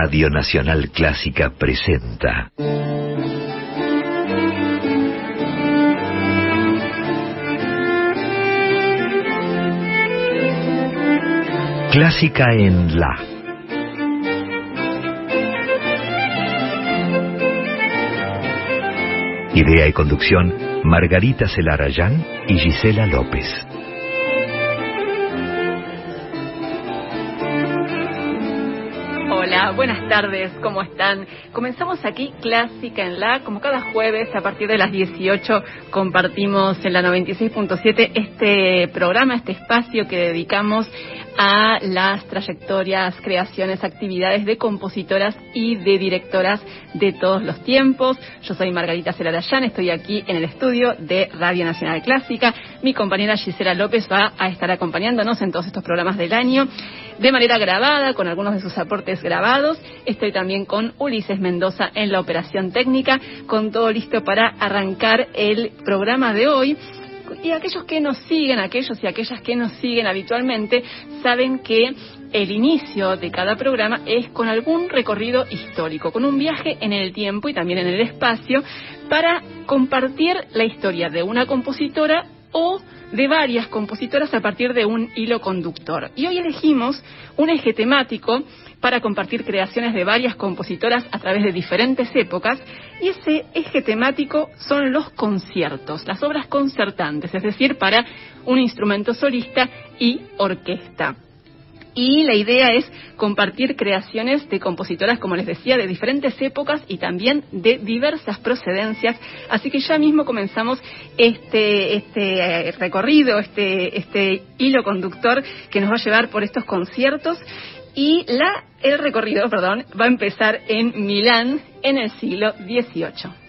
Radio Nacional Clásica presenta. Clásica en La. Idea y conducción, Margarita Celarayán y Gisela López. Buenas tardes, ¿cómo están? Comenzamos aquí Clásica en La, como cada jueves a partir de las 18 compartimos en la 96.7 este programa, este espacio que dedicamos a las trayectorias, creaciones, actividades de compositoras y de directoras de todos los tiempos. Yo soy Margarita Celarayán, estoy aquí en el estudio de Radio Nacional Clásica. Mi compañera Gisela López va a estar acompañándonos en todos estos programas del año de manera grabada, con algunos de sus aportes grabados. Estoy también con Ulises Mendoza en la operación técnica, con todo listo para arrancar el programa de hoy y aquellos que nos siguen, aquellos y aquellas que nos siguen habitualmente, saben que el inicio de cada programa es con algún recorrido histórico, con un viaje en el tiempo y también en el espacio, para compartir la historia de una compositora o de varias compositoras a partir de un hilo conductor. Y hoy elegimos un eje temático para compartir creaciones de varias compositoras a través de diferentes épocas y ese eje temático son los conciertos, las obras concertantes, es decir, para un instrumento solista y orquesta. Y la idea es compartir creaciones de compositoras, como les decía, de diferentes épocas y también de diversas procedencias. Así que ya mismo comenzamos este, este eh, recorrido, este, este hilo conductor que nos va a llevar por estos conciertos y la, el recorrido, perdón, va a empezar en Milán en el siglo XVIII.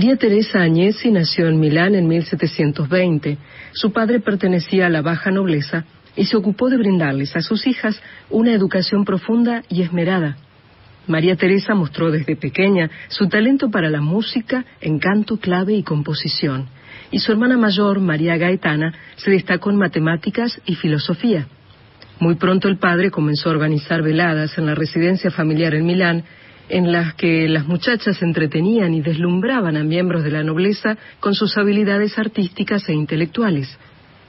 María Teresa Agnesi nació en Milán en 1720. Su padre pertenecía a la baja nobleza y se ocupó de brindarles a sus hijas una educación profunda y esmerada. María Teresa mostró desde pequeña su talento para la música, encanto, clave y composición, y su hermana mayor, María Gaetana, se destacó en matemáticas y filosofía. Muy pronto el padre comenzó a organizar veladas en la residencia familiar en Milán, en las que las muchachas entretenían y deslumbraban a miembros de la nobleza con sus habilidades artísticas e intelectuales.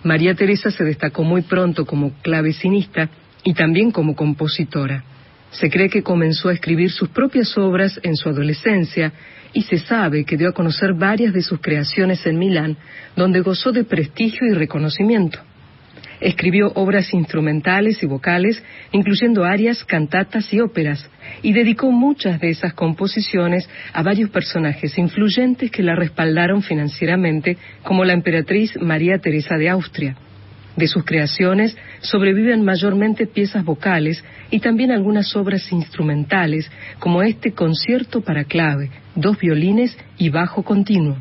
María Teresa se destacó muy pronto como clavecinista y también como compositora. Se cree que comenzó a escribir sus propias obras en su adolescencia y se sabe que dio a conocer varias de sus creaciones en Milán, donde gozó de prestigio y reconocimiento. Escribió obras instrumentales y vocales, incluyendo arias, cantatas y óperas, y dedicó muchas de esas composiciones a varios personajes influyentes que la respaldaron financieramente, como la emperatriz María Teresa de Austria. De sus creaciones sobreviven mayormente piezas vocales y también algunas obras instrumentales, como este concierto para clave, dos violines y bajo continuo.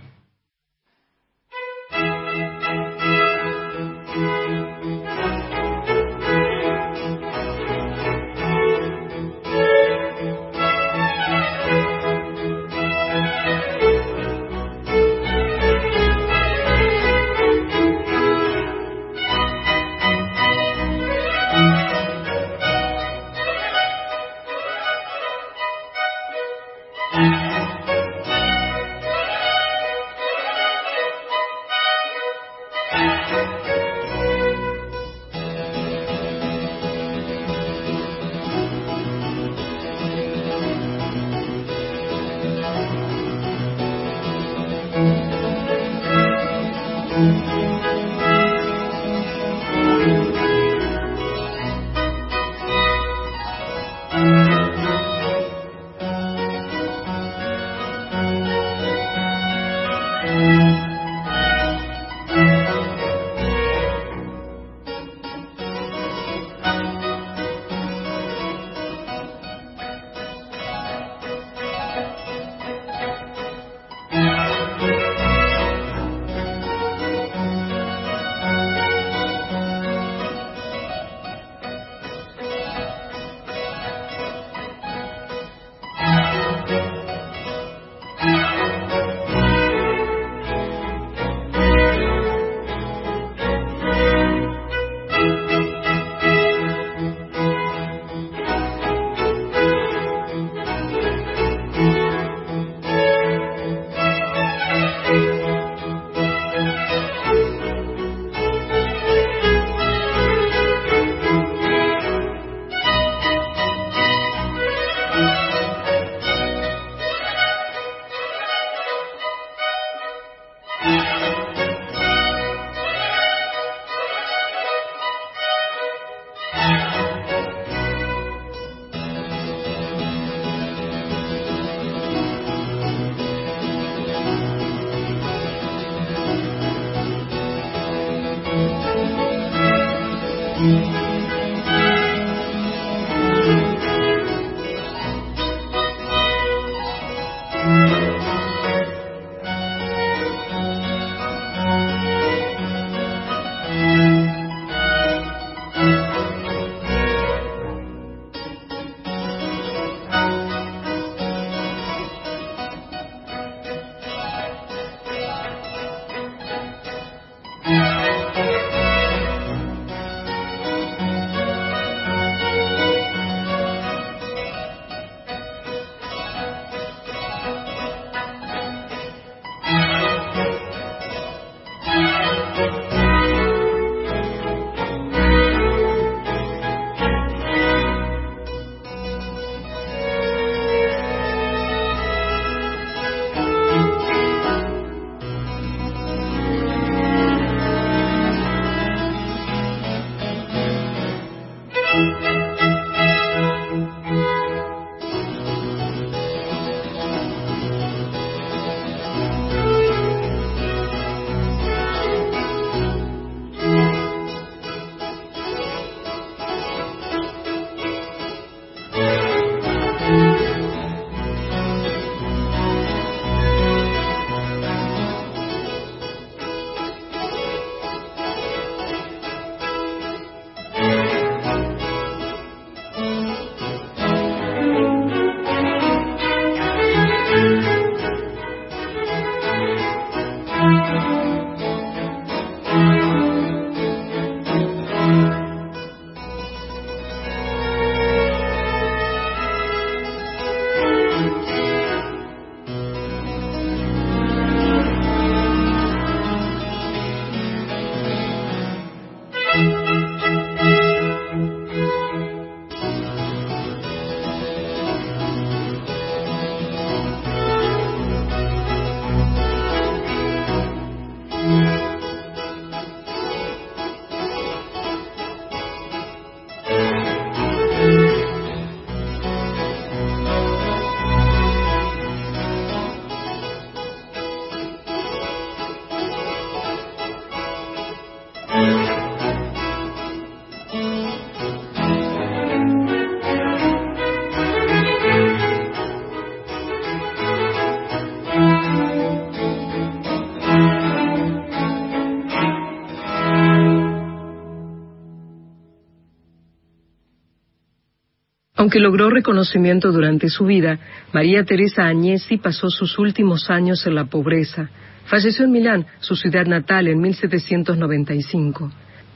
Aunque logró reconocimiento durante su vida, María Teresa Agnesi pasó sus últimos años en la pobreza. Falleció en Milán, su ciudad natal, en 1795.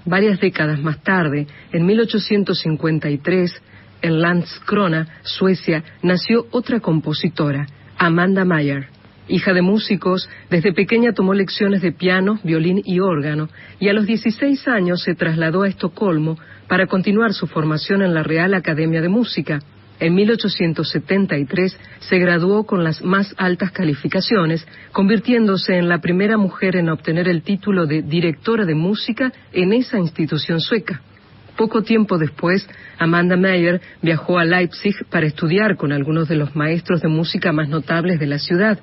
Varias décadas más tarde, en 1853, en Landskrona, Suecia, nació otra compositora, Amanda Mayer. Hija de músicos, desde pequeña tomó lecciones de piano, violín y órgano, y a los 16 años se trasladó a Estocolmo para continuar su formación en la Real Academia de Música. En 1873 se graduó con las más altas calificaciones, convirtiéndose en la primera mujer en obtener el título de directora de música en esa institución sueca. Poco tiempo después, Amanda Meyer viajó a Leipzig para estudiar con algunos de los maestros de música más notables de la ciudad.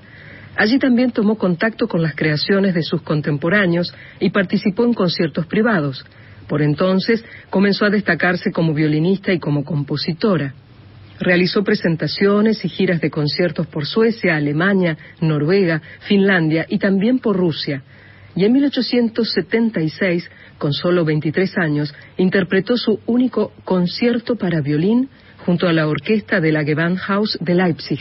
Allí también tomó contacto con las creaciones de sus contemporáneos y participó en conciertos privados. Por entonces comenzó a destacarse como violinista y como compositora. Realizó presentaciones y giras de conciertos por Suecia, Alemania, Noruega, Finlandia y también por Rusia. Y en 1876, con solo 23 años, interpretó su único concierto para violín junto a la orquesta de la Gewandhaus de Leipzig.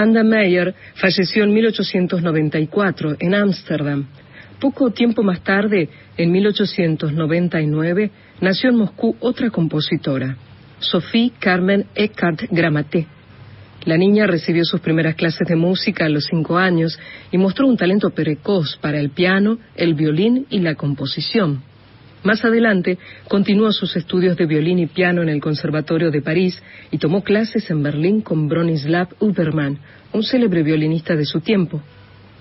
Amanda Meyer falleció en 1894 en Ámsterdam. Poco tiempo más tarde, en 1899, nació en Moscú otra compositora, Sophie Carmen Eckhart Gramaté. La niña recibió sus primeras clases de música a los cinco años y mostró un talento precoz para el piano, el violín y la composición. Más adelante, continuó sus estudios de violín y piano en el Conservatorio de París y tomó clases en Berlín con Bronislav Ubermann, un célebre violinista de su tiempo.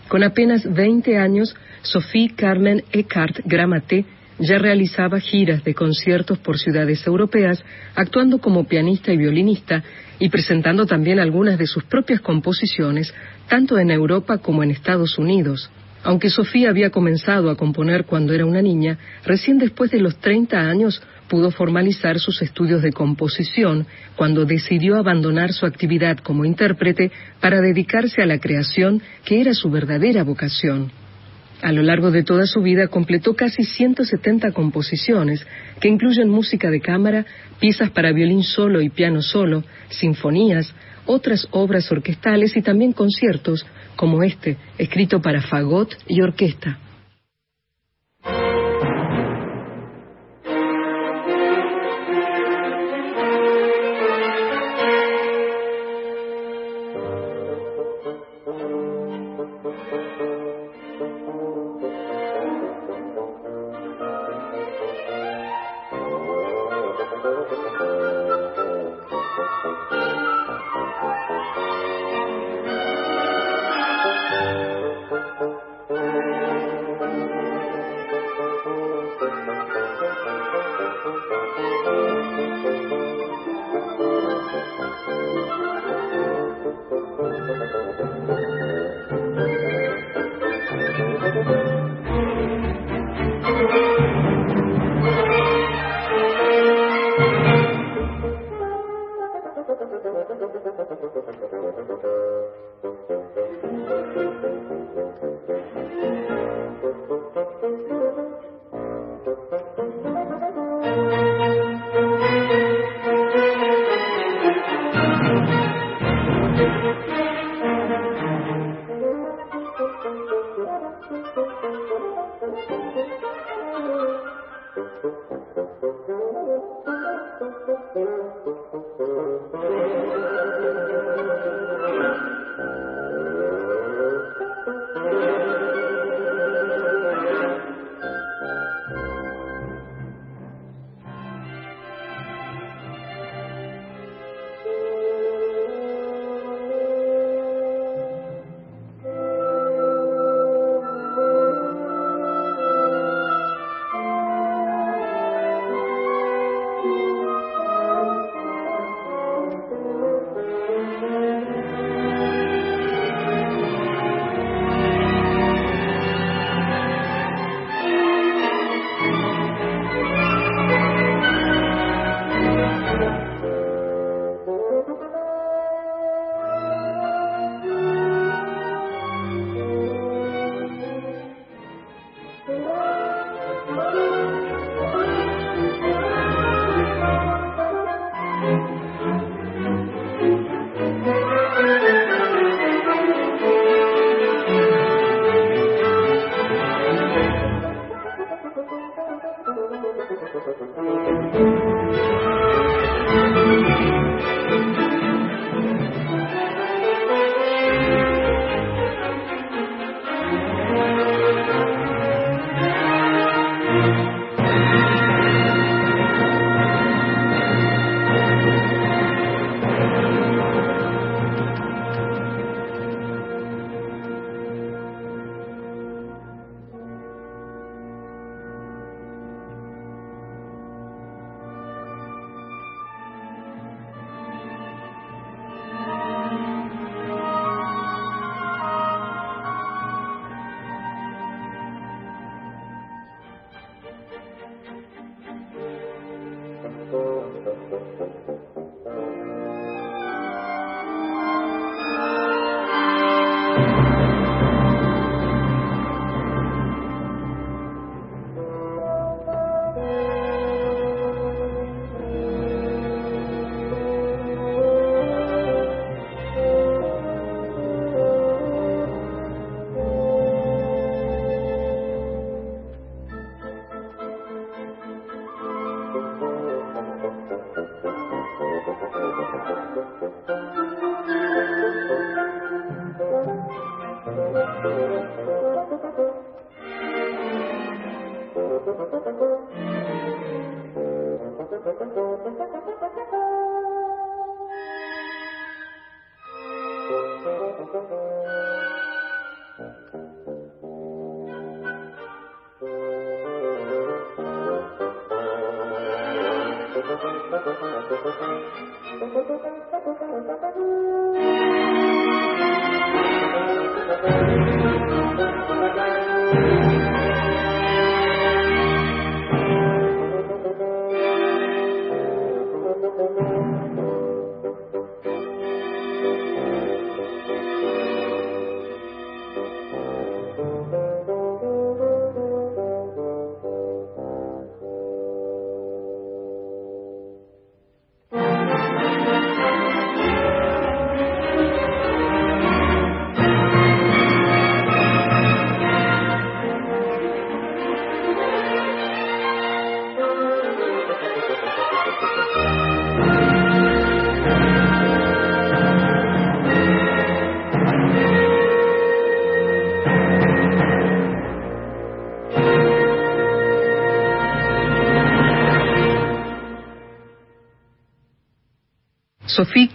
Con apenas 20 años, Sophie Carmen Eckhart Gramaté ya realizaba giras de conciertos por ciudades europeas, actuando como pianista y violinista y presentando también algunas de sus propias composiciones, tanto en Europa como en Estados Unidos. Aunque Sofía había comenzado a componer cuando era una niña, recién después de los 30 años pudo formalizar sus estudios de composición cuando decidió abandonar su actividad como intérprete para dedicarse a la creación, que era su verdadera vocación. A lo largo de toda su vida completó casi 170 composiciones, que incluyen música de cámara, piezas para violín solo y piano solo, sinfonías, otras obras orquestales y también conciertos, como este, escrito para fagot y orquesta.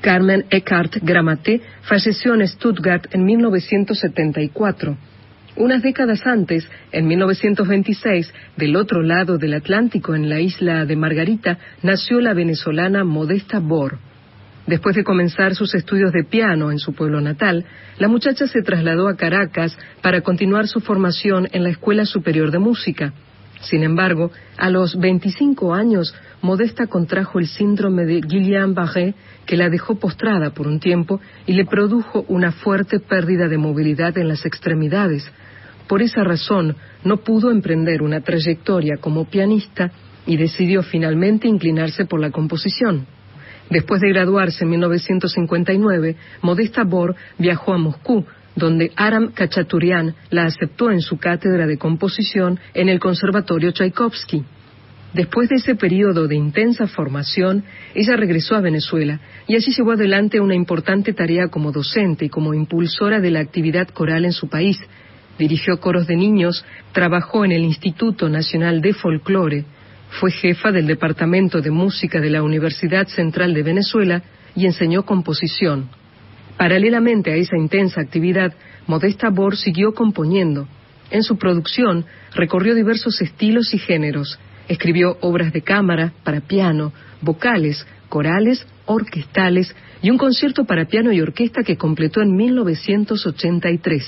Carmen Eckhart Gramate falleció en Stuttgart en 1974. Unas décadas antes, en 1926, del otro lado del Atlántico, en la isla de Margarita, nació la venezolana Modesta Bor. Después de comenzar sus estudios de piano en su pueblo natal, la muchacha se trasladó a Caracas para continuar su formación en la Escuela Superior de Música. Sin embargo, a los 25 años, Modesta contrajo el síndrome de Guillain-Barré, que la dejó postrada por un tiempo y le produjo una fuerte pérdida de movilidad en las extremidades. Por esa razón, no pudo emprender una trayectoria como pianista y decidió finalmente inclinarse por la composición. Después de graduarse en 1959, Modesta Bor viajó a Moscú, donde Aram Kachaturian la aceptó en su cátedra de composición en el Conservatorio Tchaikovsky. Después de ese periodo de intensa formación, ella regresó a Venezuela y allí llevó adelante una importante tarea como docente y como impulsora de la actividad coral en su país. Dirigió coros de niños, trabajó en el Instituto Nacional de Folclore, fue jefa del Departamento de Música de la Universidad Central de Venezuela y enseñó composición. Paralelamente a esa intensa actividad, Modesta Bor siguió componiendo. En su producción recorrió diversos estilos y géneros, Escribió obras de cámara para piano, vocales, corales, orquestales y un concierto para piano y orquesta que completó en 1983.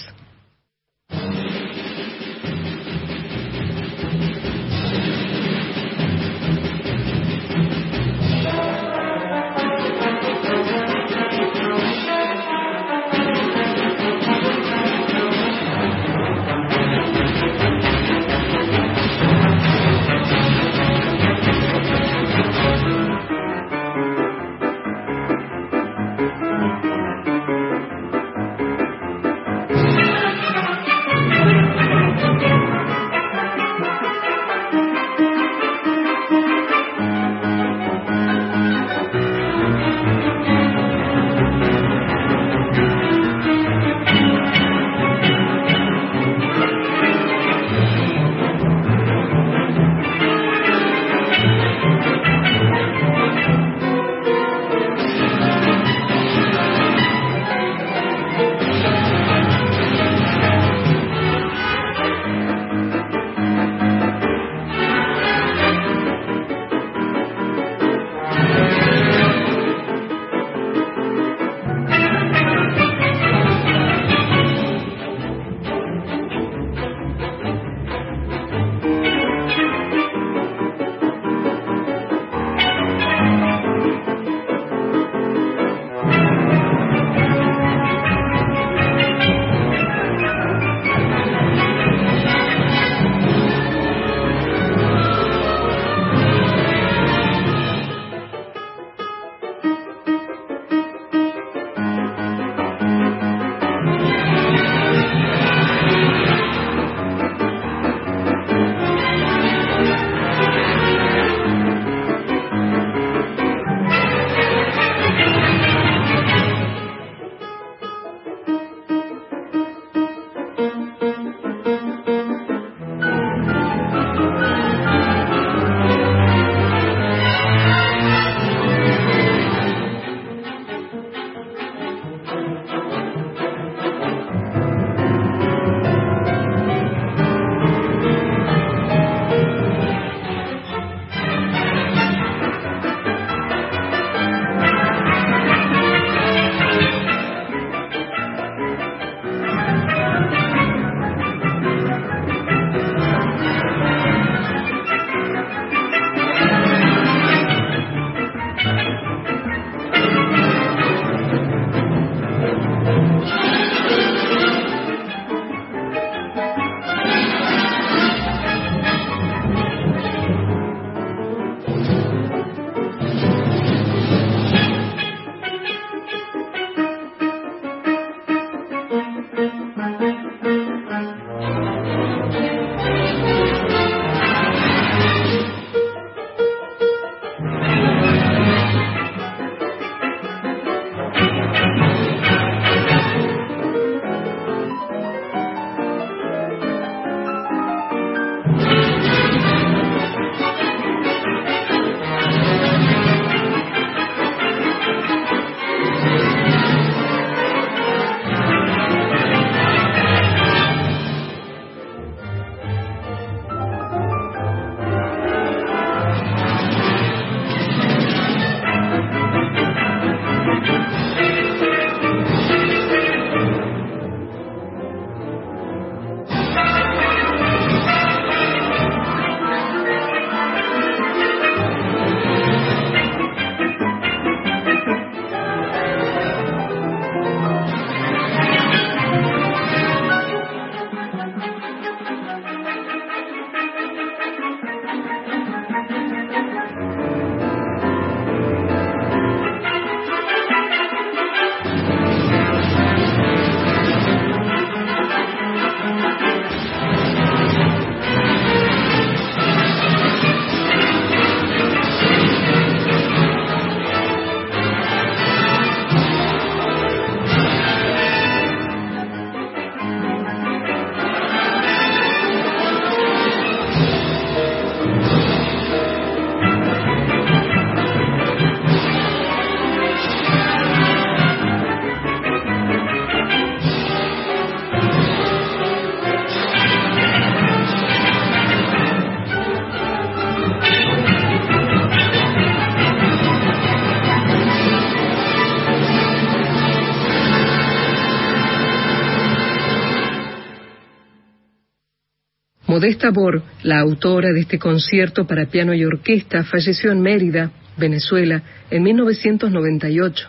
Modesta Bor, la autora de este concierto para piano y orquesta, falleció en Mérida, Venezuela, en 1998.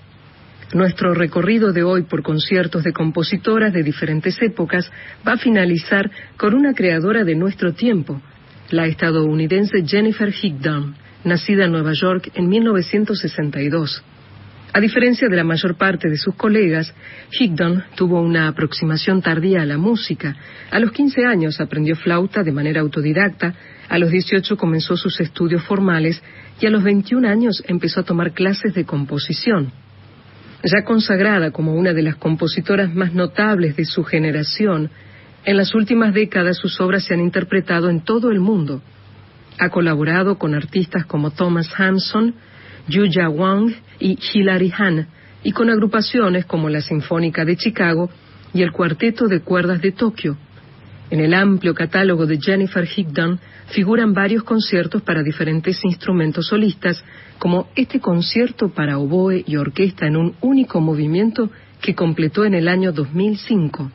Nuestro recorrido de hoy por conciertos de compositoras de diferentes épocas va a finalizar con una creadora de nuestro tiempo, la estadounidense Jennifer Higdon, nacida en Nueva York en 1962. A diferencia de la mayor parte de sus colegas, Higdon tuvo una aproximación tardía a la música. A los 15 años aprendió flauta de manera autodidacta, a los 18 comenzó sus estudios formales y a los 21 años empezó a tomar clases de composición. Ya consagrada como una de las compositoras más notables de su generación, en las últimas décadas sus obras se han interpretado en todo el mundo. Ha colaborado con artistas como Thomas Hanson, Yuya Wang y Hilary Hahn, y con agrupaciones como la Sinfónica de Chicago y el Cuarteto de Cuerdas de Tokio. En el amplio catálogo de Jennifer Higdon figuran varios conciertos para diferentes instrumentos solistas, como este concierto para oboe y orquesta en un único movimiento que completó en el año 2005.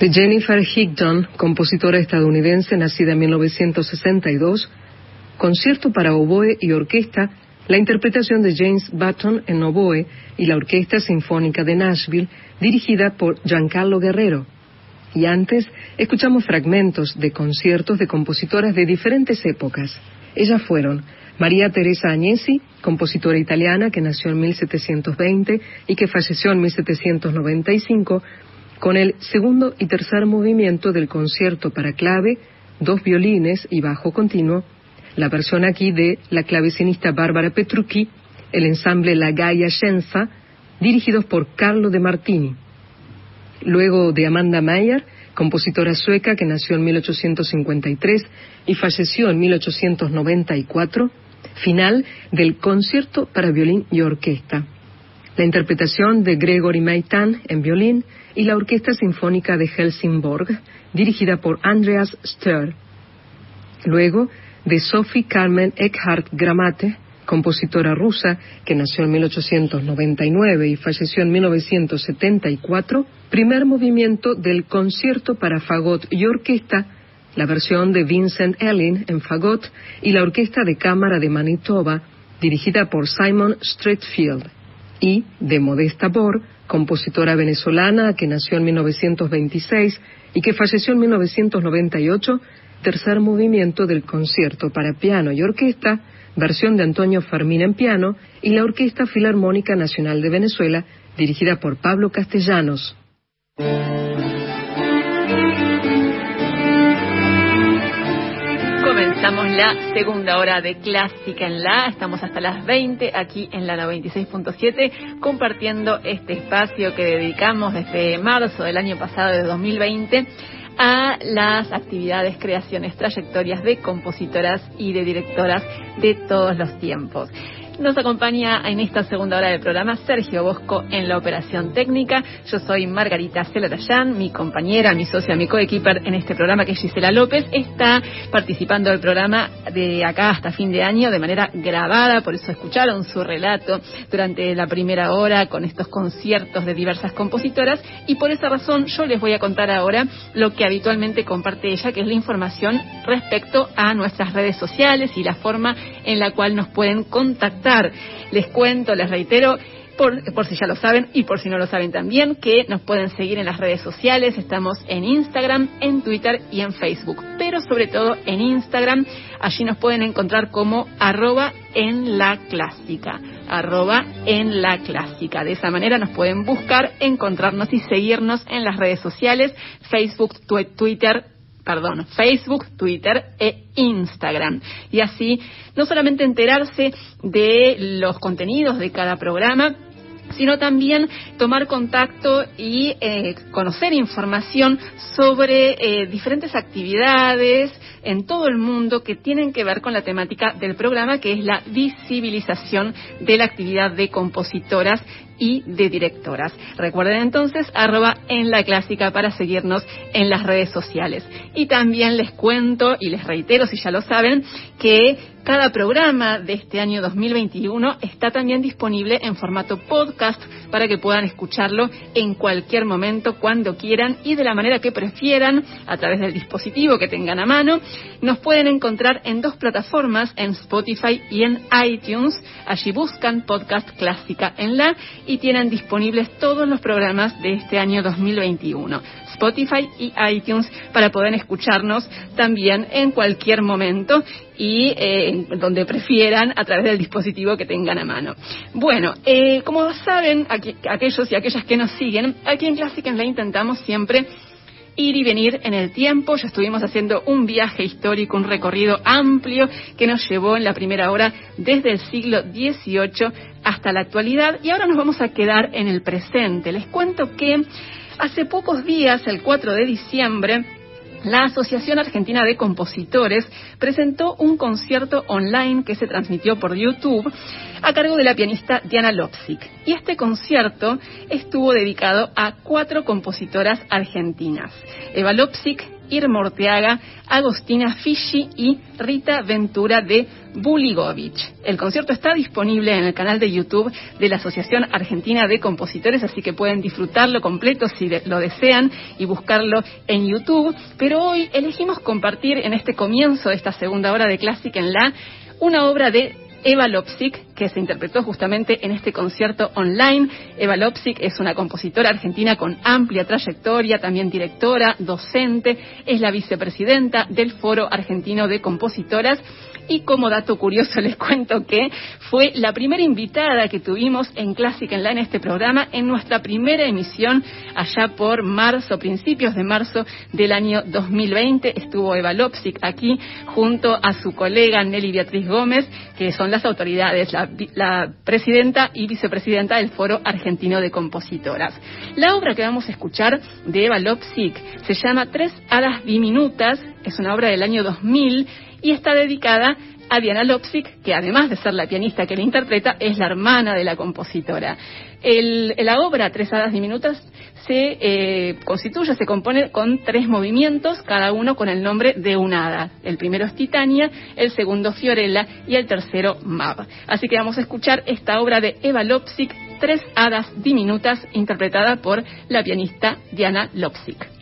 De Jennifer Higdon, compositora estadounidense nacida en 1962, concierto para oboe y orquesta, la interpretación de James Button en oboe y la Orquesta Sinfónica de Nashville, dirigida por Giancarlo Guerrero. Y antes, escuchamos fragmentos de conciertos de compositoras de diferentes épocas. Ellas fueron María Teresa Agnesi, compositora italiana que nació en 1720 y que falleció en 1795, con el segundo y tercer movimiento del concierto para clave, dos violines y bajo continuo, la versión aquí de la clavecinista Bárbara Petrucchi, el ensamble La Gaia Scienza, dirigidos por Carlo de Martini. Luego de Amanda Meyer, compositora sueca que nació en 1853 y falleció en 1894, final del concierto para violín y orquesta. La interpretación de Gregory Maitan en violín y la Orquesta Sinfónica de Helsingborg, dirigida por Andreas Stör. Luego, de Sophie Carmen Eckhart Gramate, compositora rusa que nació en 1899 y falleció en 1974, primer movimiento del concierto para fagot y orquesta, la versión de Vincent Ellin en fagot y la Orquesta de Cámara de Manitoba, dirigida por Simon Streatfield, y de Modesta Bor, compositora venezolana que nació en 1926 y que falleció en 1998, tercer movimiento del concierto para piano y orquesta, versión de Antonio Fermín en piano, y la Orquesta Filarmónica Nacional de Venezuela, dirigida por Pablo Castellanos. Comenzamos la segunda hora de Clásica en la. Estamos hasta las 20 aquí en la 96.7 compartiendo este espacio que dedicamos desde marzo del año pasado de 2020 a las actividades, creaciones, trayectorias de compositoras y de directoras de todos los tiempos. Nos acompaña en esta segunda hora del programa Sergio Bosco en la operación técnica. Yo soy Margarita Celarayán, mi compañera, mi socia, mi coequiper en este programa que es Gisela López. Está participando del programa de acá hasta fin de año de manera grabada, por eso escucharon su relato durante la primera hora con estos conciertos de diversas compositoras y por esa razón yo les voy a contar ahora lo que habitualmente comparte ella, que es la información respecto a nuestras redes sociales y la forma en la cual nos pueden contactar les cuento, les reitero, por, por, si ya lo saben y por si no lo saben también, que nos pueden seguir en las redes sociales. Estamos en Instagram, en Twitter y en Facebook. Pero sobre todo en Instagram, allí nos pueden encontrar como arroba en la clásica. Arroba en la clásica. De esa manera nos pueden buscar, encontrarnos y seguirnos en las redes sociales, Facebook, Twitter, perdón, Facebook, Twitter e Instagram. Y así no solamente enterarse de los contenidos de cada programa, sino también tomar contacto y eh, conocer información sobre eh, diferentes actividades en todo el mundo que tienen que ver con la temática del programa, que es la visibilización de la actividad de compositoras y de directoras. Recuerden entonces arroba en la clásica para seguirnos en las redes sociales. Y también les cuento y les reitero, si ya lo saben, que cada programa de este año 2021 está también disponible en formato podcast para que puedan escucharlo en cualquier momento, cuando quieran y de la manera que prefieran, a través del dispositivo que tengan a mano. Nos pueden encontrar en dos plataformas, en Spotify y en iTunes. Allí buscan podcast clásica en la y tienen disponibles todos los programas de este año 2021. Spotify y iTunes para poder escucharnos también en cualquier momento y eh, donde prefieran a través del dispositivo que tengan a mano. Bueno, eh, como saben aquellos y aquellas que nos siguen, aquí en Clásica en la intentamos siempre ir y venir en el tiempo. Ya estuvimos haciendo un viaje histórico, un recorrido amplio que nos llevó en la primera hora desde el siglo XVIII hasta la actualidad y ahora nos vamos a quedar en el presente. Les cuento que Hace pocos días, el 4 de diciembre, la Asociación Argentina de Compositores presentó un concierto online que se transmitió por YouTube a cargo de la pianista Diana Lopsic. Y este concierto estuvo dedicado a cuatro compositoras argentinas. Eva Lopsic, Irma Orteaga, Agostina Fischi y Rita Ventura de Buligovich. El concierto está disponible en el canal de YouTube de la Asociación Argentina de Compositores, así que pueden disfrutarlo completo si lo desean y buscarlo en YouTube. Pero hoy elegimos compartir en este comienzo de esta segunda hora de Clásica en la una obra de Eva Lopsik, que se interpretó justamente en este concierto online. Eva Lopsik es una compositora argentina con amplia trayectoria, también directora, docente, es la vicepresidenta del Foro Argentino de Compositoras y como dato curioso les cuento que fue la primera invitada que tuvimos en Clásica en la en este programa en nuestra primera emisión allá por marzo, principios de marzo del año 2020. Estuvo Eva Lopsic aquí junto a su colega Nelly Beatriz Gómez, que son las autoridades, la, presidenta y vicepresidenta del Foro Argentino de Compositoras. La obra que vamos a escuchar de Eva Lopsic se llama Tres Hadas Diminutas, es una obra del año 2000 y está dedicada a Diana Lopsic, que además de ser la pianista que la interpreta, es la hermana de la compositora. la obra Tres Hadas Diminutas se eh, constituye, se compone con tres movimientos, cada uno con el nombre de una hada. El primero es Titania, el segundo Fiorella y el tercero Mab. Así que vamos a escuchar esta obra de Eva Lopsic, Tres Hadas Diminutas, interpretada por la pianista Diana Lopsic.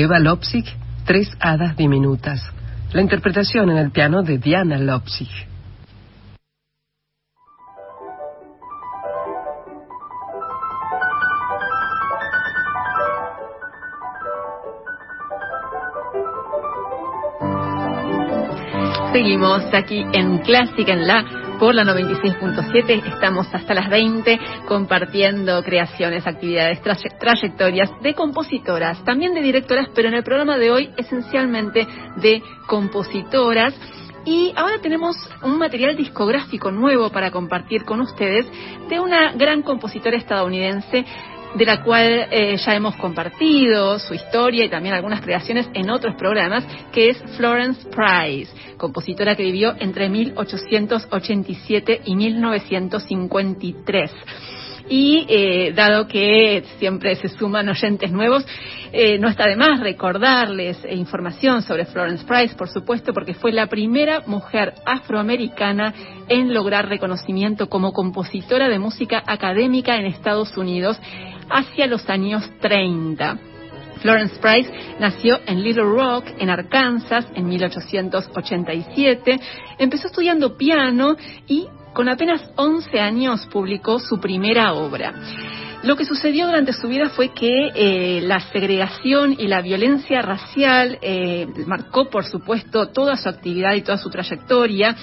Eva Lopsig, Tres Hadas Diminutas. La interpretación en el piano de Diana Lopsig. Seguimos aquí en Clásica en la por la 96.7. Estamos hasta las 20 compartiendo creaciones, actividades, trayectorias de compositoras, también de directoras, pero en el programa de hoy esencialmente de compositoras. Y ahora tenemos un material discográfico nuevo para compartir con ustedes de una gran compositora estadounidense de la cual eh, ya hemos compartido su historia y también algunas creaciones en otros programas, que es Florence Price, compositora que vivió entre 1887 y 1953 y eh, dado que siempre se suman oyentes nuevos, eh, no está de más recordarles información sobre Florence Price, por supuesto, porque fue la primera mujer afroamericana en lograr reconocimiento como compositora de música académica en Estados Unidos hacia los años 30. Florence Price nació en Little Rock, en Arkansas, en 1887. Empezó estudiando piano y con apenas 11 años publicó su primera obra. Lo que sucedió durante su vida fue que eh, la segregación y la violencia racial eh, marcó, por supuesto, toda su actividad y toda su trayectoria.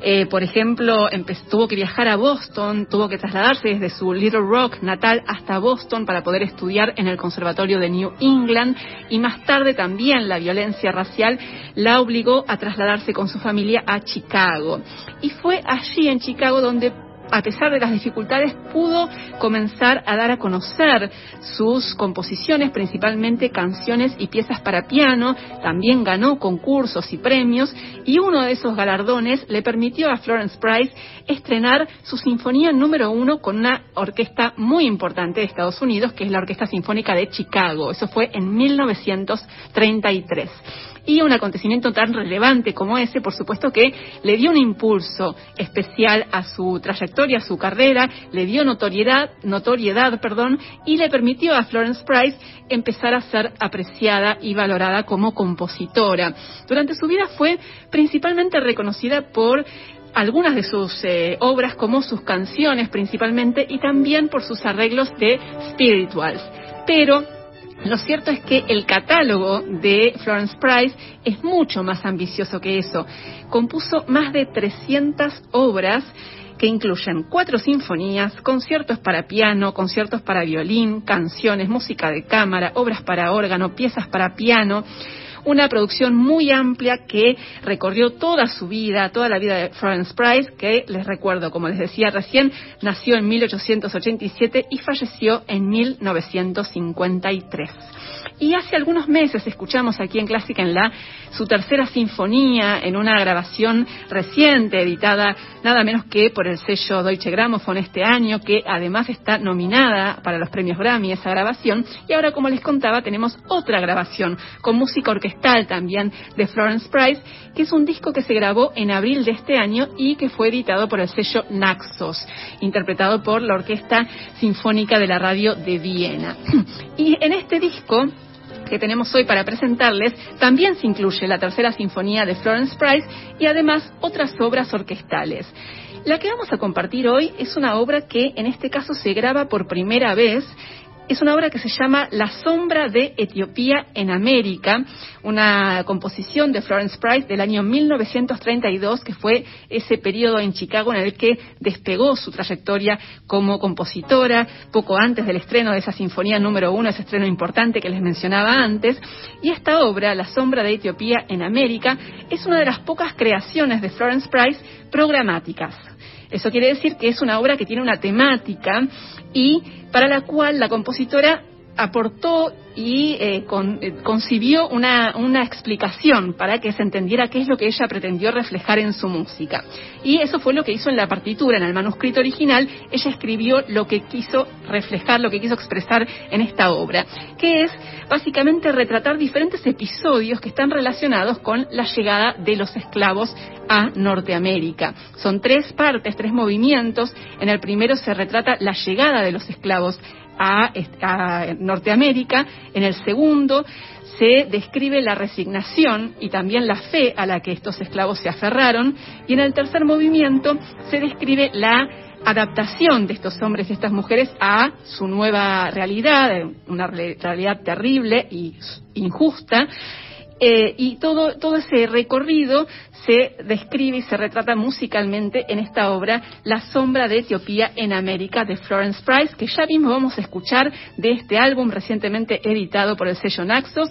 Eh, por ejemplo, tuvo que viajar a Boston, tuvo que trasladarse desde su Little Rock natal hasta Boston para poder estudiar en el Conservatorio de New England y más tarde también la violencia racial la obligó a trasladarse con su familia a Chicago. Y fue allí en Chicago donde a pesar de las dificultades, pudo comenzar a dar a conocer sus composiciones, principalmente canciones y piezas para piano. También ganó concursos y premios y uno de esos galardones le permitió a Florence Price estrenar su sinfonía número uno con una orquesta muy importante de Estados Unidos, que es la Orquesta Sinfónica de Chicago. Eso fue en 1933. Y un acontecimiento tan relevante como ese, por supuesto que le dio un impulso especial a su trayectoria, a su carrera, le dio notoriedad, notoriedad, perdón, y le permitió a Florence Price empezar a ser apreciada y valorada como compositora. Durante su vida fue principalmente reconocida por algunas de sus eh, obras como sus canciones principalmente y también por sus arreglos de spirituals. Pero lo cierto es que el catálogo de Florence Price es mucho más ambicioso que eso. Compuso más de 300 obras que incluyen cuatro sinfonías, conciertos para piano, conciertos para violín, canciones, música de cámara, obras para órgano, piezas para piano, una producción muy amplia que recorrió toda su vida, toda la vida de Florence Price, que les recuerdo, como les decía recién, nació en 1887 y falleció en 1953. Y hace algunos meses escuchamos aquí en Clásica en La su tercera sinfonía en una grabación reciente, editada nada menos que por el sello Deutsche Grammophon este año, que además está nominada para los premios Grammy esa grabación. Y ahora, como les contaba, tenemos otra grabación con música orquestal también de Florence Price, que es un disco que se grabó en abril de este año y que fue editado por el sello Naxos, interpretado por la Orquesta Sinfónica de la Radio de Viena. Y en este disco que tenemos hoy para presentarles, también se incluye la tercera sinfonía de Florence Price y además otras obras orquestales. La que vamos a compartir hoy es una obra que en este caso se graba por primera vez es una obra que se llama La sombra de Etiopía en América, una composición de Florence Price del año 1932, que fue ese periodo en Chicago en el que despegó su trayectoria como compositora, poco antes del estreno de esa sinfonía número uno, ese estreno importante que les mencionaba antes. Y esta obra, La sombra de Etiopía en América, es una de las pocas creaciones de Florence Price programáticas. Eso quiere decir que es una obra que tiene una temática y para la cual la compositora aportó y eh, eh, concibió una, una, explicación para que se entendiera qué es lo que ella pretendió reflejar en su música. Y eso fue lo que hizo en la partitura, en el manuscrito original, ella escribió lo que quiso reflejar, lo que quiso expresar en esta obra, que es básicamente retratar diferentes episodios que están relacionados con la llegada de los esclavos a Norteamérica. Son tres partes, tres movimientos. En el primero se retrata la llegada de los esclavos a, Norteamérica. En el segundo se describe la resignación y también la fe a la que estos esclavos se aferraron. Y en el tercer movimiento se describe la adaptación de estos hombres y estas mujeres a su nueva realidad, una realidad terrible y injusta, eh, y todo, todo ese recorrido se describe y se retrata musicalmente en esta obra La sombra de Etiopía en América de Florence Price, que ya mismo vamos a escuchar de este álbum recientemente editado por el sello Naxos.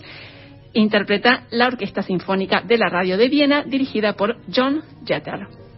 Interpreta la Orquesta Sinfónica de la Radio de Viena, dirigida por John Jeter.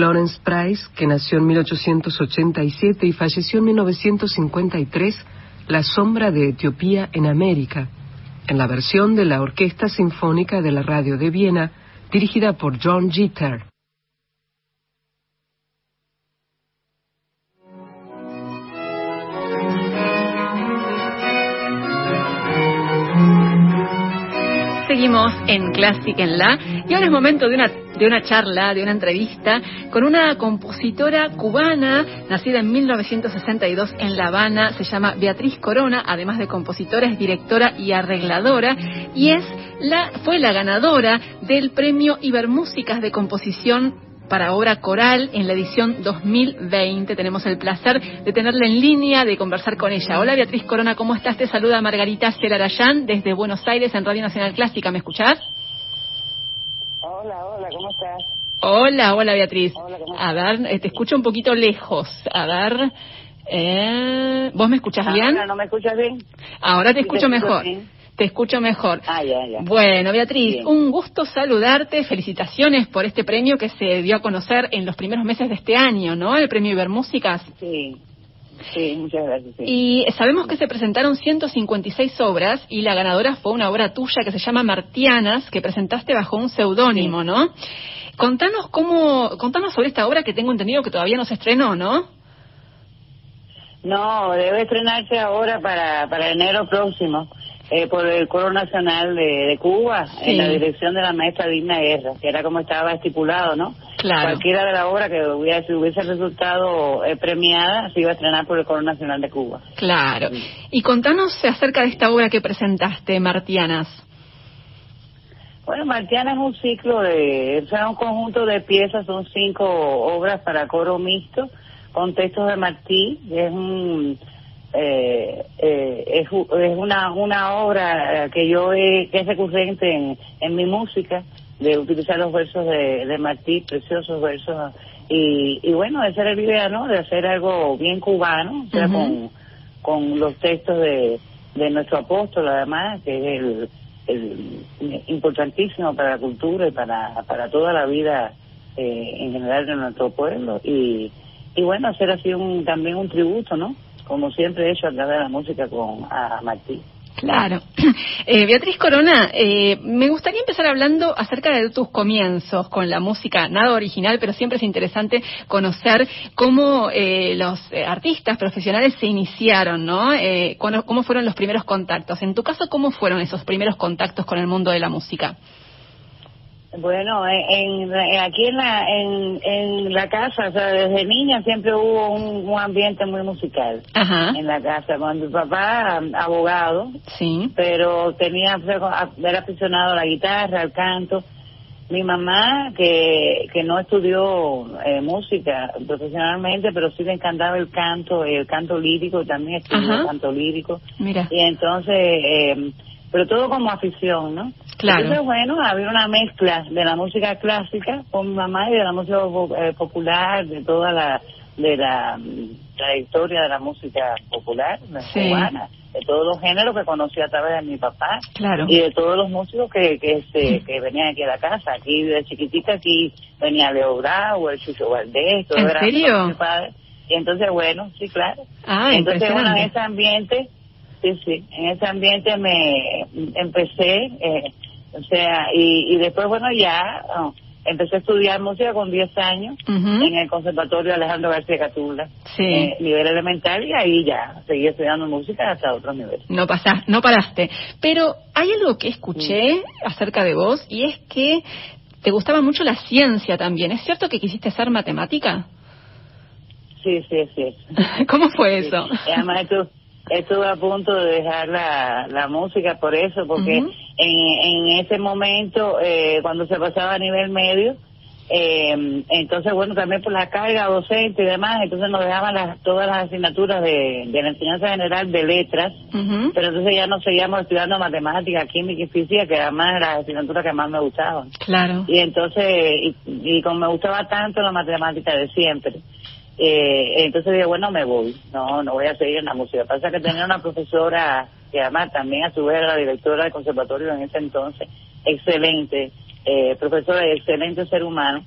Florence Price, que nació en 1887 y falleció en 1953, La sombra de Etiopía en América, en la versión de la Orquesta Sinfónica de la Radio de Viena, dirigida por John Jeter. Seguimos en Clásica en La y ahora es momento de una, de una charla, de una entrevista con una compositora cubana nacida en 1962 en La Habana, se llama Beatriz Corona, además de compositora es directora y arregladora y es la, fue la ganadora del premio Ibermúsicas de composición para obra coral en la edición 2020. Tenemos el placer de tenerla en línea, de conversar con ella. Hola Beatriz Corona, ¿cómo estás? Te saluda Margarita Celarayán desde Buenos Aires en Radio Nacional Clásica. ¿Me escuchás? Hola, hola, ¿cómo estás? Hola, hola Beatriz. A ver, te escucho un poquito lejos. A ver, eh, ¿vos me escuchás bien? ¿No me escuchas bien? Ahora te escucho mejor. Te escucho mejor. Ah, ya, ya. Bueno, Beatriz, un gusto saludarte. Felicitaciones por este premio que se dio a conocer en los primeros meses de este año, ¿no? El premio Ibermúsicas. Sí. Sí, muchas gracias. Y sabemos que se presentaron 156 obras y la ganadora fue una obra tuya que se llama Martianas, que presentaste bajo un seudónimo, ¿no? Contanos cómo, contanos sobre esta obra que tengo entendido que todavía no se estrenó, ¿no? No, debe estrenarse ahora para, para enero próximo. Eh, por el Coro Nacional de, Cuba, en la dirección de la maestra Digna Guerra, que era como estaba estipulado, ¿no? Claro. Cualquiera de la obra que hubiese, hubiese resultado eh, premiada se iba a estrenar por el Coro Nacional de Cuba. Claro. Y contanos acerca de esta obra que presentaste, Martianas. Bueno, Martianas es un ciclo de, o sea, un conjunto de piezas, son cinco obras para coro mixto, con textos de Martí, es un eh, eh, es, es una, una obra que yo he, que es recurrente en, en mi música, de utilizar los versos de, de Martí, preciosos versos, y, y bueno, esa era la idea, ¿no? De hacer algo bien cubano, o sea, con, con los textos de, de nuestro apóstol, además, que es el, el importantísimo para la cultura y para, para toda la vida eh, en general de nuestro pueblo, y, y bueno, hacer así un, también un tributo, ¿no? Como siempre hecho a de la música con a Martí. Claro. Eh, Beatriz Corona, eh, me gustaría empezar hablando acerca de tus comienzos con la música, nada original, pero siempre es interesante conocer cómo eh, los eh, artistas profesionales se iniciaron, ¿no? Eh, cómo fueron los primeros contactos. En tu caso, ¿cómo fueron esos primeros contactos con el mundo de la música? Bueno, en, aquí en la, en, en la casa, o sea, desde niña siempre hubo un, ambiente muy musical en la casa. Cuando mi papá, abogado, sí. pero tenía, era aficionado a la guitarra, al canto. Mi mamá, que, que no estudió eh, música profesionalmente, pero sí le encantaba el canto, el canto lírico, también estudió el canto lírico. Mira. Y entonces, eh, pero todo como afición, ¿no? Claro. Entonces, bueno, había una mezcla de la música clásica con mi mamá y de la música eh, popular, de toda la de la mm, trayectoria de la música popular cubana, de todos los géneros que conocí a través de mi papá claro. y de todos los músicos que que, este, que venían aquí a la casa. Aquí de chiquitita aquí venía Leo Bravo, el Chucho Valdés, todo ¿En era serio? mi padre. Y entonces, bueno, sí, claro. Ah, entonces, bueno, en ese ambiente, sí, sí, en ese ambiente me empecé... Eh, o sea, y, y después, bueno, ya oh, empecé a estudiar música con 10 años en el Conservatorio Alejandro García Catula, sí. eh, nivel elemental, y ahí ya seguí estudiando música hasta otros niveles. No pasaste, no paraste. Pero hay algo que escuché acerca de vos y es que te gustaba mucho la ciencia también. ¿Es cierto que quisiste ser matemática? Sí, sí, sí. ¿Cómo fue eso? además, estuve a punto de dejar la, la música por eso, porque en, en ese momento, eh, cuando se pasaba a nivel medio, eh, entonces, bueno, también por la carga docente y demás, entonces nos dejaban las, todas las asignaturas de, de la enseñanza general de letras, pero entonces ya nos seguíamos estudiando matemática, química y física, que además las asignaturas que más me gustaban. Claro. Y entonces, y, y como me gustaba tanto la matemática de siempre, eh, entonces dije, bueno, me voy, no, no voy a seguir en la música. Pasa que tenía una profesora, que además también a su vez era la directora del conservatorio en ese entonces, excelente, eh, profesora, excelente ser humano,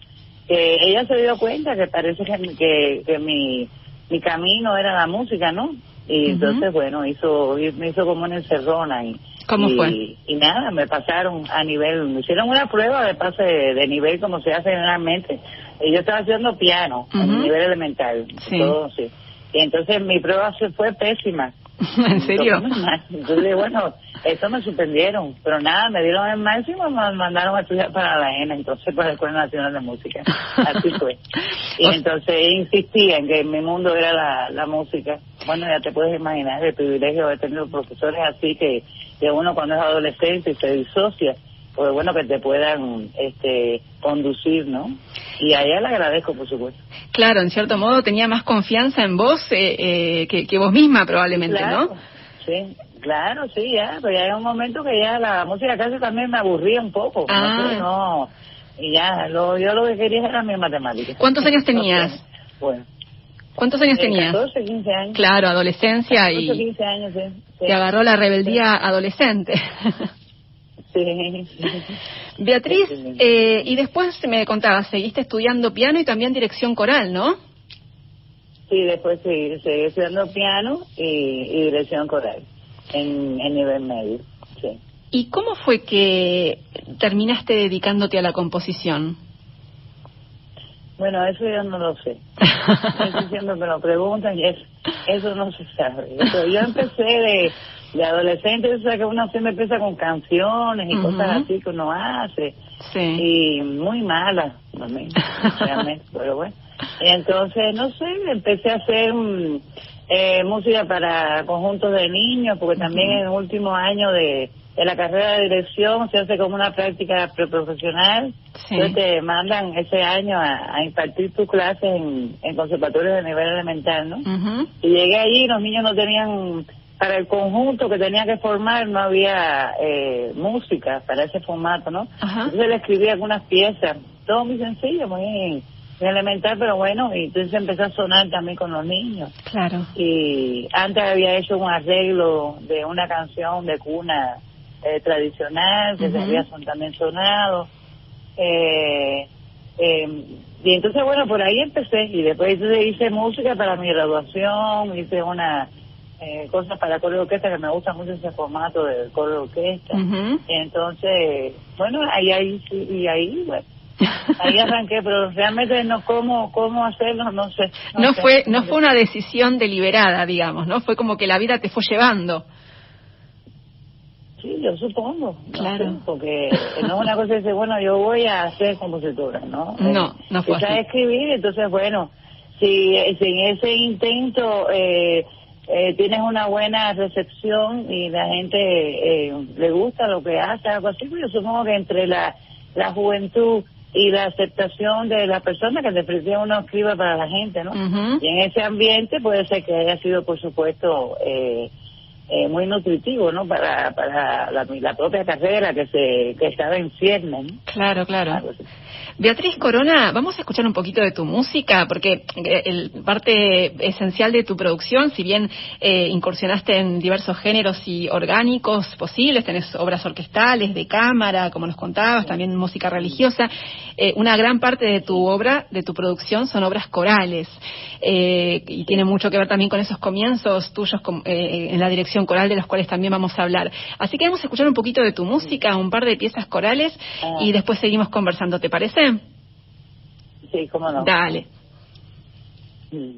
que ella se dio cuenta que parece que, que, que mi, mi camino era la música, ¿no? Y entonces, bueno, hizo, me hizo como una encerrona y, ¿Cómo y, fue? Y nada, me pasaron a nivel, me hicieron una prueba de pase de, nivel como se hace generalmente. Y yo estaba haciendo piano, a nivel elemental. Sí. Todo, sí. Y entonces mi prueba se fue pésima. ¿En serio? Entonces, bueno, eso me suspendieron, pero nada, me dieron el máximo, me mandaron a estudiar para la ENA, entonces para la Escuela Nacional de Música. Así fue. Y entonces insistía en que mi mundo era la, la música. Bueno, ya te puedes imaginar el privilegio de tener profesores así que, que uno cuando es adolescente y se disocia, pues bueno que te puedan este conducir, ¿no? Y a ella le agradezco, por supuesto. Claro, en cierto modo tenía más confianza en vos eh, eh, que, que, vos misma probablemente, claro, ¿no? Sí, claro, sí, ya, pero ya hay un momento que ya la música casi también me aburría un poco. Ah. No, sé, no, y ya, lo, yo lo que quería era mi matemática. ¿Cuántos años tenías? Bueno. ¿Cuántos años eh, tenías? 14, 15 años. Claro, adolescencia 14, y 15 años, sí. sí. te agarró la rebeldía adolescente. Sí. Beatriz, eh, y después me contabas, seguiste estudiando piano y también dirección coral, ¿no? Sí, después seguí, seguí estudiando piano y, y dirección coral en, en nivel medio, sí. ¿Y cómo fue que terminaste dedicándote a la composición? Bueno, eso yo no lo sé. Eso siempre me lo preguntan y es, eso no se sabe. Yo empecé de, de adolescente, o sea que uno siempre empieza con canciones y cosas así que uno hace. Sí. Y muy malas, también, realmente, pero bueno. Y entonces, no sé, empecé a hacer mm, eh, música para conjuntos de niños, porque también en el último año de, de la carrera de dirección se hace como una práctica preprofesional. Sí. Entonces te mandan ese año a, a impartir tu clase en, en conservatorios de nivel elemental, ¿no? Y llegué allí, los niños no tenían, para el conjunto que tenía que formar, no había eh, música para ese formato, ¿no? Ajá. Entonces le escribí algunas piezas, todo muy sencillo, muy, elemental, pero bueno, y entonces empezó a sonar también con los niños. Claro. Y antes había hecho un arreglo de una canción de cuna eh, tradicional, que se había son- también sonado. Eh, eh, y entonces, bueno, por ahí empecé. Y después entonces hice música para mi graduación, hice una eh, cosa para coro de orquesta, que me gusta mucho ese formato del coro de orquesta. Ujú. Entonces, bueno, ahí, ahí, y ahí, bueno, ahí arranqué, pero realmente no cómo, cómo hacerlo, no sé. No sé. fue, no fue una decisión deliberada, digamos, ¿no? Fue como que la vida te fue llevando. Sí, yo supongo. no Claro. sé, porque no es una cosa de decir, bueno, yo voy a ser compositora, ¿no? No, Eh, no fue así. escribir, entonces, bueno, si, si en ese intento eh, eh, tienes una buena recepción y la gente eh, le gusta lo que hace, algo así, pues yo supongo que entre la, la juventud y la aceptación de la persona que definitivamente uno escribe para la gente, ¿no? Y en ese ambiente puede ser que haya sido, por supuesto, eh, eh, muy nutritivo, ¿no? Para, para la, la propia carrera que se que estaba en ciernes, ¿no? Claro, claro. Beatriz Corona, vamos a escuchar un poquito de tu música, porque eh, el, parte esencial de tu producción, si bien eh, incursionaste en diversos géneros y orgánicos posibles, tenés obras orquestales, de cámara, como nos contabas, también música religiosa, eh, una gran parte de tu obra, de tu producción, son obras corales, eh, y tiene mucho que ver también con esos comienzos tuyos en la dirección coral, de los cuales también vamos a hablar. Así que vamos a escuchar un poquito de tu música, un par de piezas corales, y después seguimos conversando, ¿te parece? Sí, cómo no. Dale. Mm.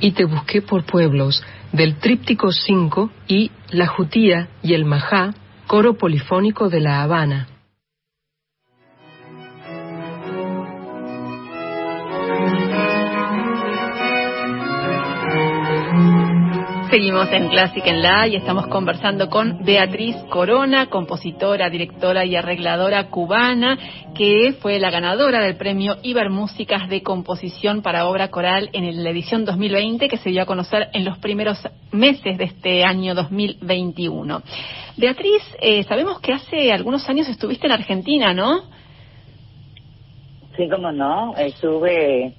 y Te busqué por pueblos, del Tríptico 5 y La Jutía y el Majá, coro polifónico de La Habana. Seguimos en Clásica en La y estamos conversando con Beatriz Corona, compositora, directora y arregladora cubana, que fue la ganadora del premio Ibermúsicas de composición para obra coral en la edición 2020 que se dio a conocer en los primeros meses de este año 2021. Beatriz, eh, sabemos que hace algunos años estuviste en Argentina, ¿no? Sí, como no, estuve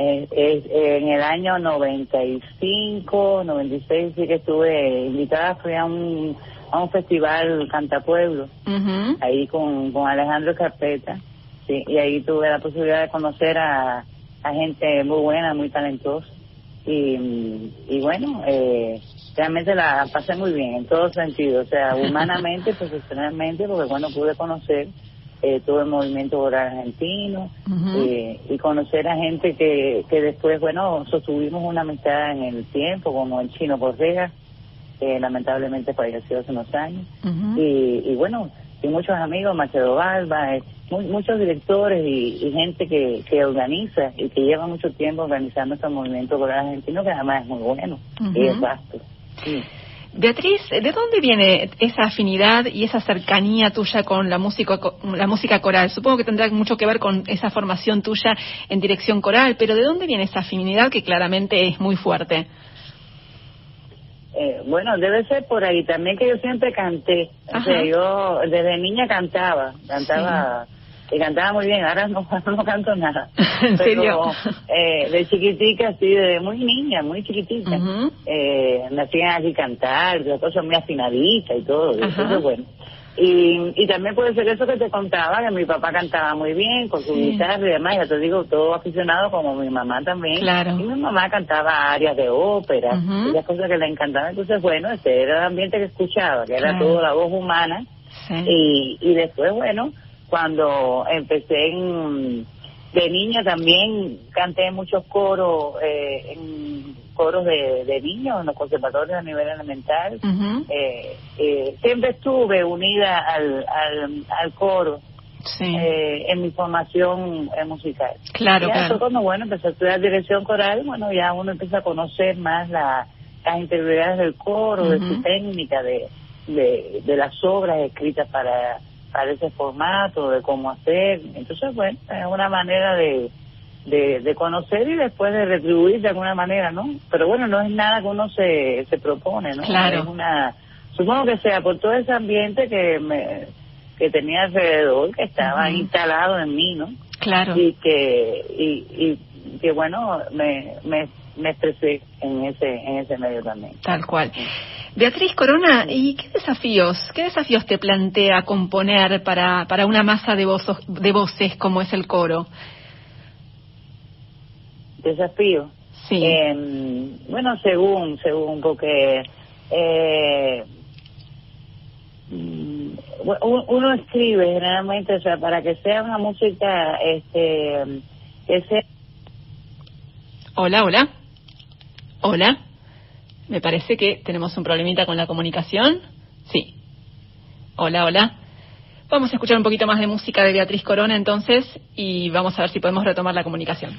en el año 95, 96 sí que estuve invitada, fui a un, a un festival Cantapueblo, ahí con, con Alejandro Carpeta, sí, y ahí tuve la posibilidad de conocer a, a gente muy buena, muy talentosa, y, y bueno, eh, realmente la pasé muy bien en todos sentidos, o sea, humanamente, profesionalmente, porque bueno, pude conocer eh, todo el movimiento oral argentino eh, y conocer a gente que, que después, bueno, sostuvimos una amistad en el tiempo, como el chino Correa, que lamentablemente falleció hace unos años, y, y bueno, y muchos amigos, Machado Balba, eh, muchos directores y, gente que, que organiza y que lleva mucho tiempo organizando este movimiento oral argentino, que además es muy bueno y es vasto. Sí. Beatriz, ¿de dónde viene esa afinidad y esa cercanía tuya con la música, la música coral? Supongo que tendrá mucho que ver con esa formación tuya en dirección coral, pero ¿de dónde viene esa afinidad que claramente es muy fuerte? Eh, bueno, debe ser por ahí también que yo siempre canté. O sea, yo desde niña cantaba, cantaba y cantaba muy bien, ahora no, no canto nada. ¿En serio? Eh, de chiquitica, así, de muy niña, muy chiquitita, eh, me hacían aquí cantar, las cosas muy afinaditas y todo, y eso es bueno. Y, y también puede ser eso que te contaba, que mi papá cantaba muy bien con su guitarra y demás, ya te digo, todo aficionado como mi mamá también. Claro. Y mi mamá cantaba áreas de ópera, y las cosas que le encantaban. Entonces, bueno, ese era el ambiente que escuchaba, que era todo la voz humana. Y, y después, bueno, cuando empecé en, de niña también canté muchos coros, eh, en coros de, de niños, en los conservatorios a nivel elemental. eh, eh, siempre estuve unida al, al, al coro eh, en mi formación musical. Claro, ya claro. cuando, bueno, empecé a estudiar dirección coral, bueno, ya uno empieza a conocer más la, las interioridades del coro, de su técnica, de, de, de las obras escritas para, para ese formato, de cómo hacer. Entonces, bueno, es una manera de, de, de conocer y después de retribuir de alguna manera, ¿no? Pero bueno, no es nada que uno se, se propone, ¿no? Claro. Es una, supongo que sea por todo ese ambiente que me, que tenía alrededor, que estaba instalado en mí, ¿no? Claro. Y que, y, y que bueno, me, me, me expresé en ese, en ese medio también. Tal cual. Beatriz Corona, ¿y qué desafíos, qué desafíos te plantea componer para, para una masa de, voces de voces como es el coro? Desafío. Sí. Eh, bueno, según, según, porque eh, mm, uno escribe generalmente, o sea, para que sea una música, este, que sea Hola, hola. Hola. Me parece que tenemos un problemita con la comunicación. Sí. Hola, hola. Vamos a escuchar un poquito más de música de Beatriz Corona entonces y vamos a ver si podemos retomar la comunicación.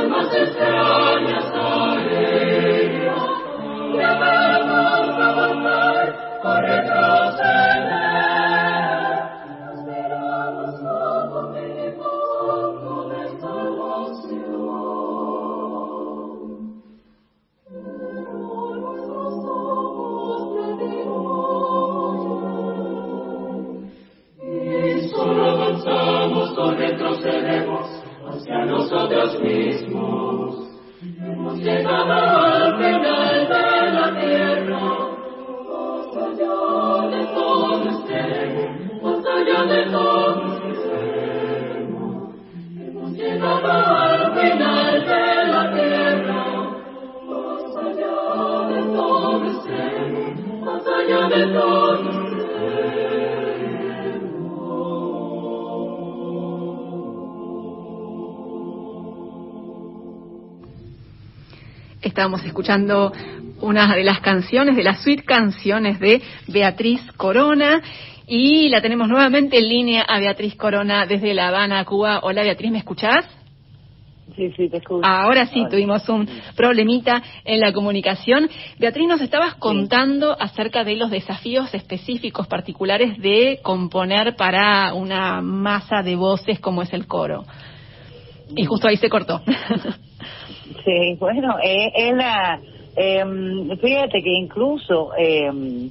almas extrañas. llegaba al final de la tierra. Más allá de todo este, más allá de todo llegaba al final de la tierra. Más allá de todo este, más allá de todo Estábamos escuchando una de las canciones, de las suite canciones de Beatriz Corona. Y la tenemos nuevamente en línea a Beatriz Corona desde La Habana, Cuba. Hola Beatriz, ¿me escuchás? Sí, sí, te escucho. Ahora sí, tuvimos un problemita en la comunicación. Beatriz, nos estabas contando acerca de los desafíos específicos particulares de componer para una masa de voces como es el coro. Y justo ahí se cortó. Sí, bueno, es, la... em, fíjate que incluso em,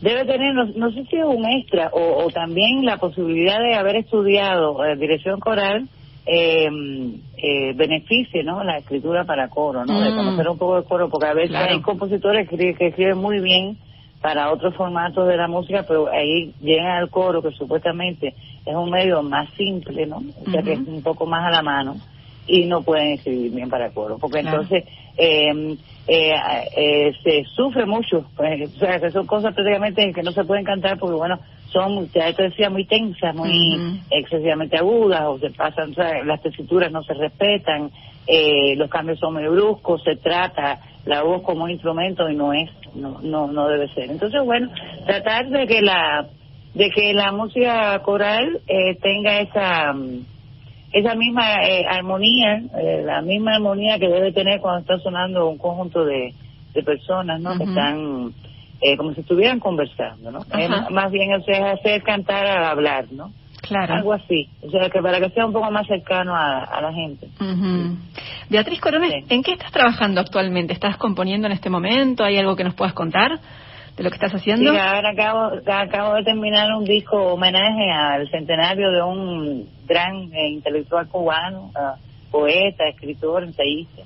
debe tener, no, no sé si es un extra o, o también la posibilidad de haber estudiado eh, dirección coral, em, eh, beneficie, ¿no? La escritura para coro, ¿no? De Mm. conocer un poco de coro, porque a veces Claro. hay compositores que, que escriben muy bien para otros formatos de la música, pero ahí llegan al coro, que supuestamente es un medio más simple, ¿no? O sea, que es un poco más a la mano y no pueden escribir bien para coro, porque Claro. entonces eh, eh, eh, se sufre mucho, pues, o sea, que son cosas prácticamente que no se pueden cantar porque, bueno, son, ya te decía, muy tensas, muy excesivamente agudas, o se pasan, o sea, las tesituras no se respetan, eh, los cambios son muy bruscos, se trata la voz como un instrumento y no es, no, no, no debe ser. Entonces, bueno, tratar de que la, de que la música coral eh, tenga esa, mm, esa misma eh, armonía, eh, la misma armonía que debe tener cuando está sonando un conjunto de, de personas, ¿no? Que están eh, como si estuvieran conversando, ¿no? más bien, o sea, hacer cantar al hablar, ¿no? Claro. Algo así. O sea, que para que sea un poco más cercano a, la gente. Beatriz Coronel, ¿en qué estás trabajando actualmente? ¿Estás componiendo en este momento? ¿Hay algo que nos puedas contar de lo que estás haciendo? Sí, ahora acabo, acabo de terminar un disco homenaje al centenario de un gran eh, intelectual cubano, uh, poeta, escritor, ensayista,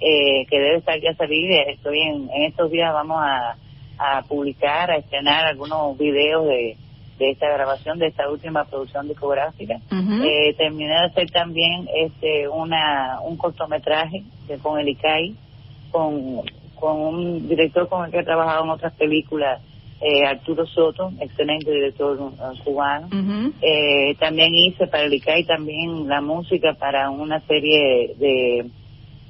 eh, que debe estar ya salir. Estoy en, en estos días vamos a, a publicar, a estrenar algunos videos de, de esta grabación, de esta última producción discográfica. eh, terminé de hacer también este una un cortometraje de, con el ICAI, con, con un director con el que he trabajado en otras películas, eh, Arturo Soto, excelente director uh, cubano. eh, también hice para el ICAI también la música para una serie de,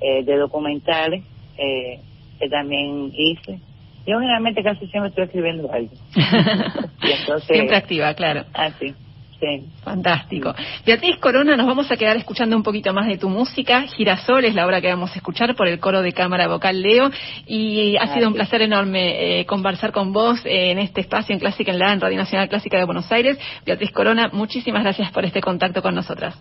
eh, de documentales eh, que también hice. Yo generalmente casi siempre estoy escribiendo algo. siempre activa, claro. Así. Sí. Fantástico. Beatriz Corona, nos vamos a quedar escuchando un poquito más de tu música. Girasol es la obra que vamos a escuchar por el coro de cámara vocal Leo. Y ha sido un placer enorme eh, conversar con vos eh, en este espacio en Clásica en la en Radio Nacional Clásica de Buenos Aires. Beatriz Corona, muchísimas gracias por este contacto con nosotras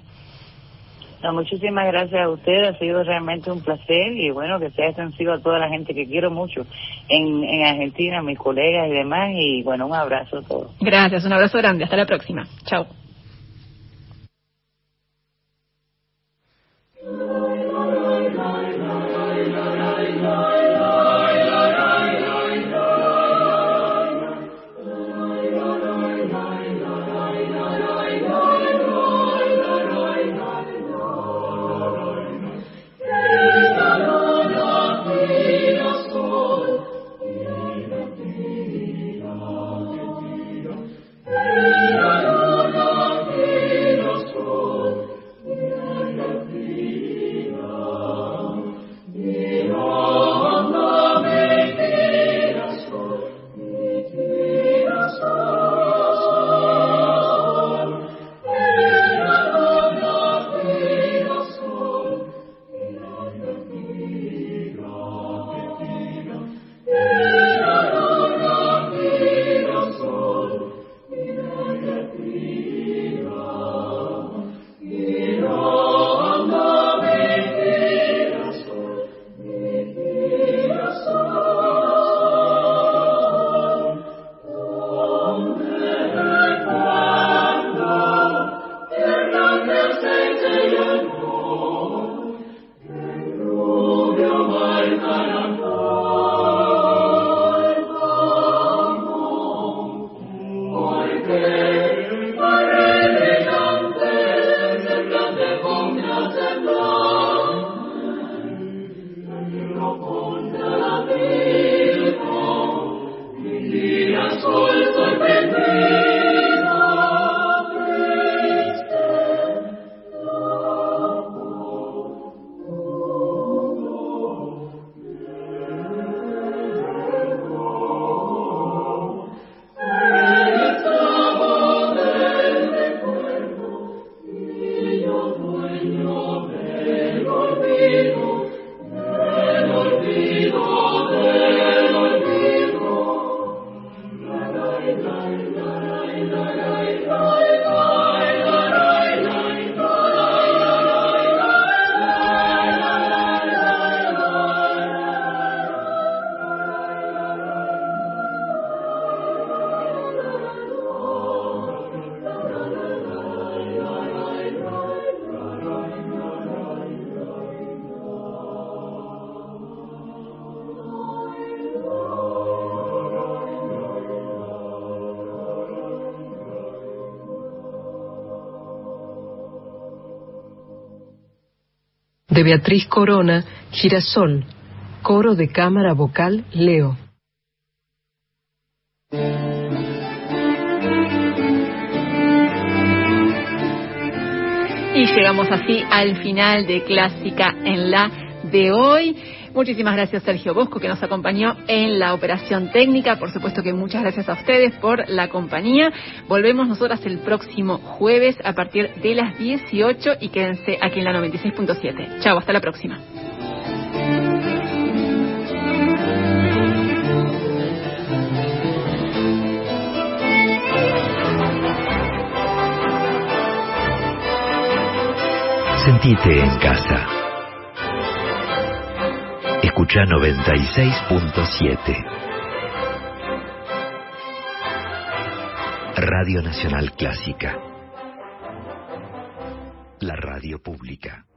muchísimas gracias a usted, ha sido realmente un placer y bueno, que sea extensivo a toda la gente que quiero mucho en, en Argentina, mis colegas y demás, y bueno, un abrazo a todos. Gracias, un abrazo grande, hasta la próxima. Chao. Beatriz Corona, Girasol, coro de cámara vocal Leo. Y llegamos así al final de Clásica en la de hoy. Muchísimas gracias Sergio Bosco que nos acompañó en la operación técnica. Por supuesto que muchas gracias a ustedes por la compañía. Volvemos nosotras el próximo jueves a partir de las 18 y quédense aquí en la 96.7. Chao, hasta la próxima. Sentite en casa. Escucha 96.7. Radio Nacional Clásica. La radio pública.